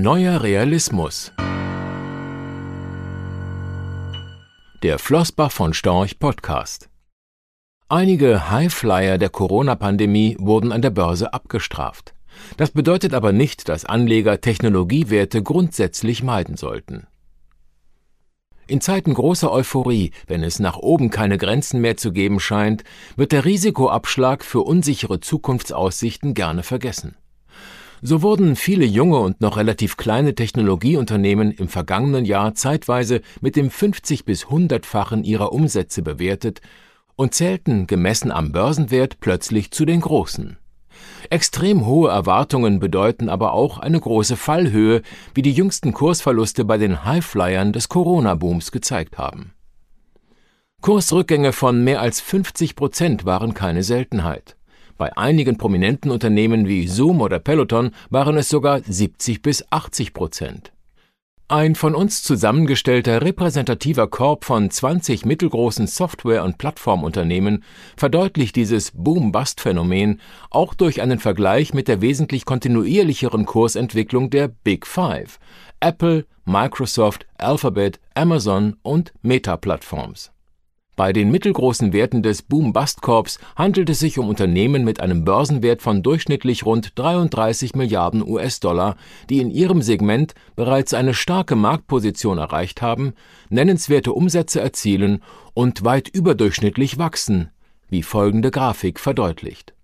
Neuer Realismus. Der Flossbach von Storch Podcast. Einige Highflyer der Corona-Pandemie wurden an der Börse abgestraft. Das bedeutet aber nicht, dass Anleger Technologiewerte grundsätzlich meiden sollten. In Zeiten großer Euphorie, wenn es nach oben keine Grenzen mehr zu geben scheint, wird der Risikoabschlag für unsichere Zukunftsaussichten gerne vergessen. So wurden viele junge und noch relativ kleine Technologieunternehmen im vergangenen Jahr zeitweise mit dem 50 bis 100-fachen ihrer Umsätze bewertet und zählten gemessen am Börsenwert plötzlich zu den großen. Extrem hohe Erwartungen bedeuten aber auch eine große Fallhöhe, wie die jüngsten Kursverluste bei den Highflyern des Corona-Booms gezeigt haben. Kursrückgänge von mehr als 50 Prozent waren keine Seltenheit. Bei einigen prominenten Unternehmen wie Zoom oder Peloton waren es sogar 70 bis 80 Prozent. Ein von uns zusammengestellter repräsentativer Korb von 20 mittelgroßen Software- und Plattformunternehmen verdeutlicht dieses Boom-Bust-Phänomen auch durch einen Vergleich mit der wesentlich kontinuierlicheren Kursentwicklung der Big Five Apple, Microsoft, Alphabet, Amazon und Meta-Plattforms. Bei den mittelgroßen Werten des Boom-Bust-Korbs handelt es sich um Unternehmen mit einem Börsenwert von durchschnittlich rund 33 Milliarden US-Dollar, die in ihrem Segment bereits eine starke Marktposition erreicht haben, nennenswerte Umsätze erzielen und weit überdurchschnittlich wachsen, wie folgende Grafik verdeutlicht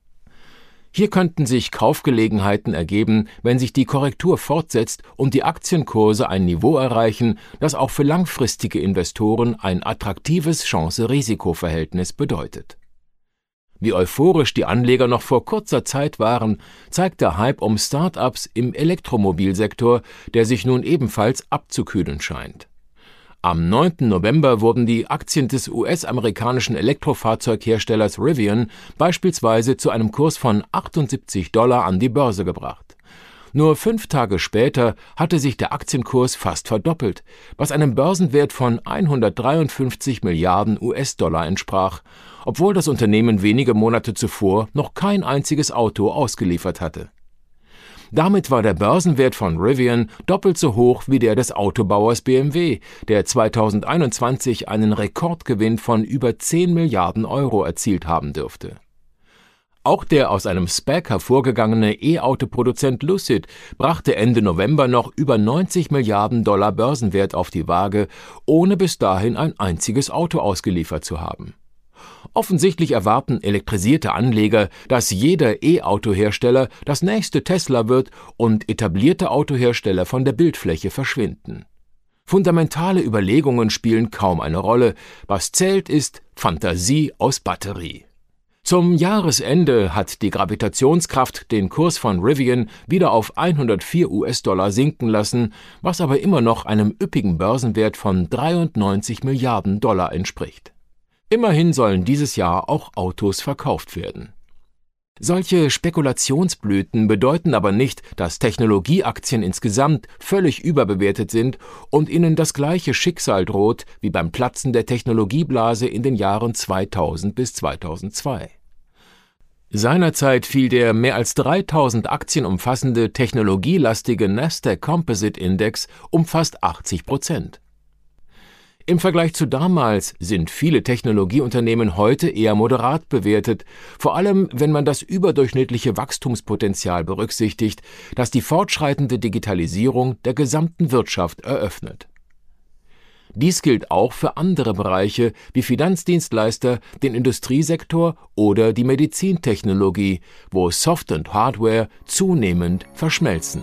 hier könnten sich Kaufgelegenheiten ergeben, wenn sich die Korrektur fortsetzt und die Aktienkurse ein Niveau erreichen, das auch für langfristige Investoren ein attraktives Chance-Risiko-Verhältnis bedeutet. Wie euphorisch die Anleger noch vor kurzer Zeit waren, zeigt der Hype um Start-ups im Elektromobilsektor, der sich nun ebenfalls abzukühlen scheint. Am 9. November wurden die Aktien des US-amerikanischen Elektrofahrzeugherstellers Rivian beispielsweise zu einem Kurs von 78 Dollar an die Börse gebracht. Nur fünf Tage später hatte sich der Aktienkurs fast verdoppelt, was einem Börsenwert von 153 Milliarden US-Dollar entsprach, obwohl das Unternehmen wenige Monate zuvor noch kein einziges Auto ausgeliefert hatte. Damit war der Börsenwert von Rivian doppelt so hoch wie der des Autobauers BMW, der 2021 einen Rekordgewinn von über 10 Milliarden Euro erzielt haben dürfte. Auch der aus einem SPAC hervorgegangene E-Auto-Produzent Lucid brachte Ende November noch über 90 Milliarden Dollar Börsenwert auf die Waage, ohne bis dahin ein einziges Auto ausgeliefert zu haben. Offensichtlich erwarten elektrisierte Anleger, dass jeder E-Auto-Hersteller das nächste Tesla wird und etablierte Autohersteller von der Bildfläche verschwinden. Fundamentale Überlegungen spielen kaum eine Rolle. Was zählt ist Fantasie aus Batterie. Zum Jahresende hat die Gravitationskraft den Kurs von Rivian wieder auf 104 US-Dollar sinken lassen, was aber immer noch einem üppigen Börsenwert von 93 Milliarden Dollar entspricht. Immerhin sollen dieses Jahr auch Autos verkauft werden. Solche Spekulationsblüten bedeuten aber nicht, dass Technologieaktien insgesamt völlig überbewertet sind und ihnen das gleiche Schicksal droht wie beim Platzen der Technologieblase in den Jahren 2000 bis 2002. Seinerzeit fiel der mehr als 3000 Aktien umfassende technologielastige Nasdaq Composite Index um fast 80 Prozent. Im Vergleich zu damals sind viele Technologieunternehmen heute eher moderat bewertet, vor allem wenn man das überdurchschnittliche Wachstumspotenzial berücksichtigt, das die fortschreitende Digitalisierung der gesamten Wirtschaft eröffnet. Dies gilt auch für andere Bereiche wie Finanzdienstleister, den Industriesektor oder die Medizintechnologie, wo Soft und Hardware zunehmend verschmelzen.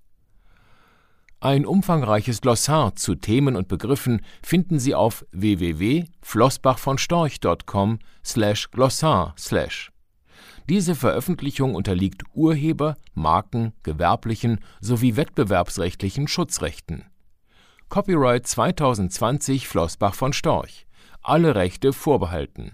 Ein umfangreiches Glossar zu Themen und Begriffen finden Sie auf www.flossbachvonstorch.com/glossar/. Diese Veröffentlichung unterliegt Urheber-, Marken-, gewerblichen sowie wettbewerbsrechtlichen Schutzrechten. Copyright 2020 Flossbach von Storch. Alle Rechte vorbehalten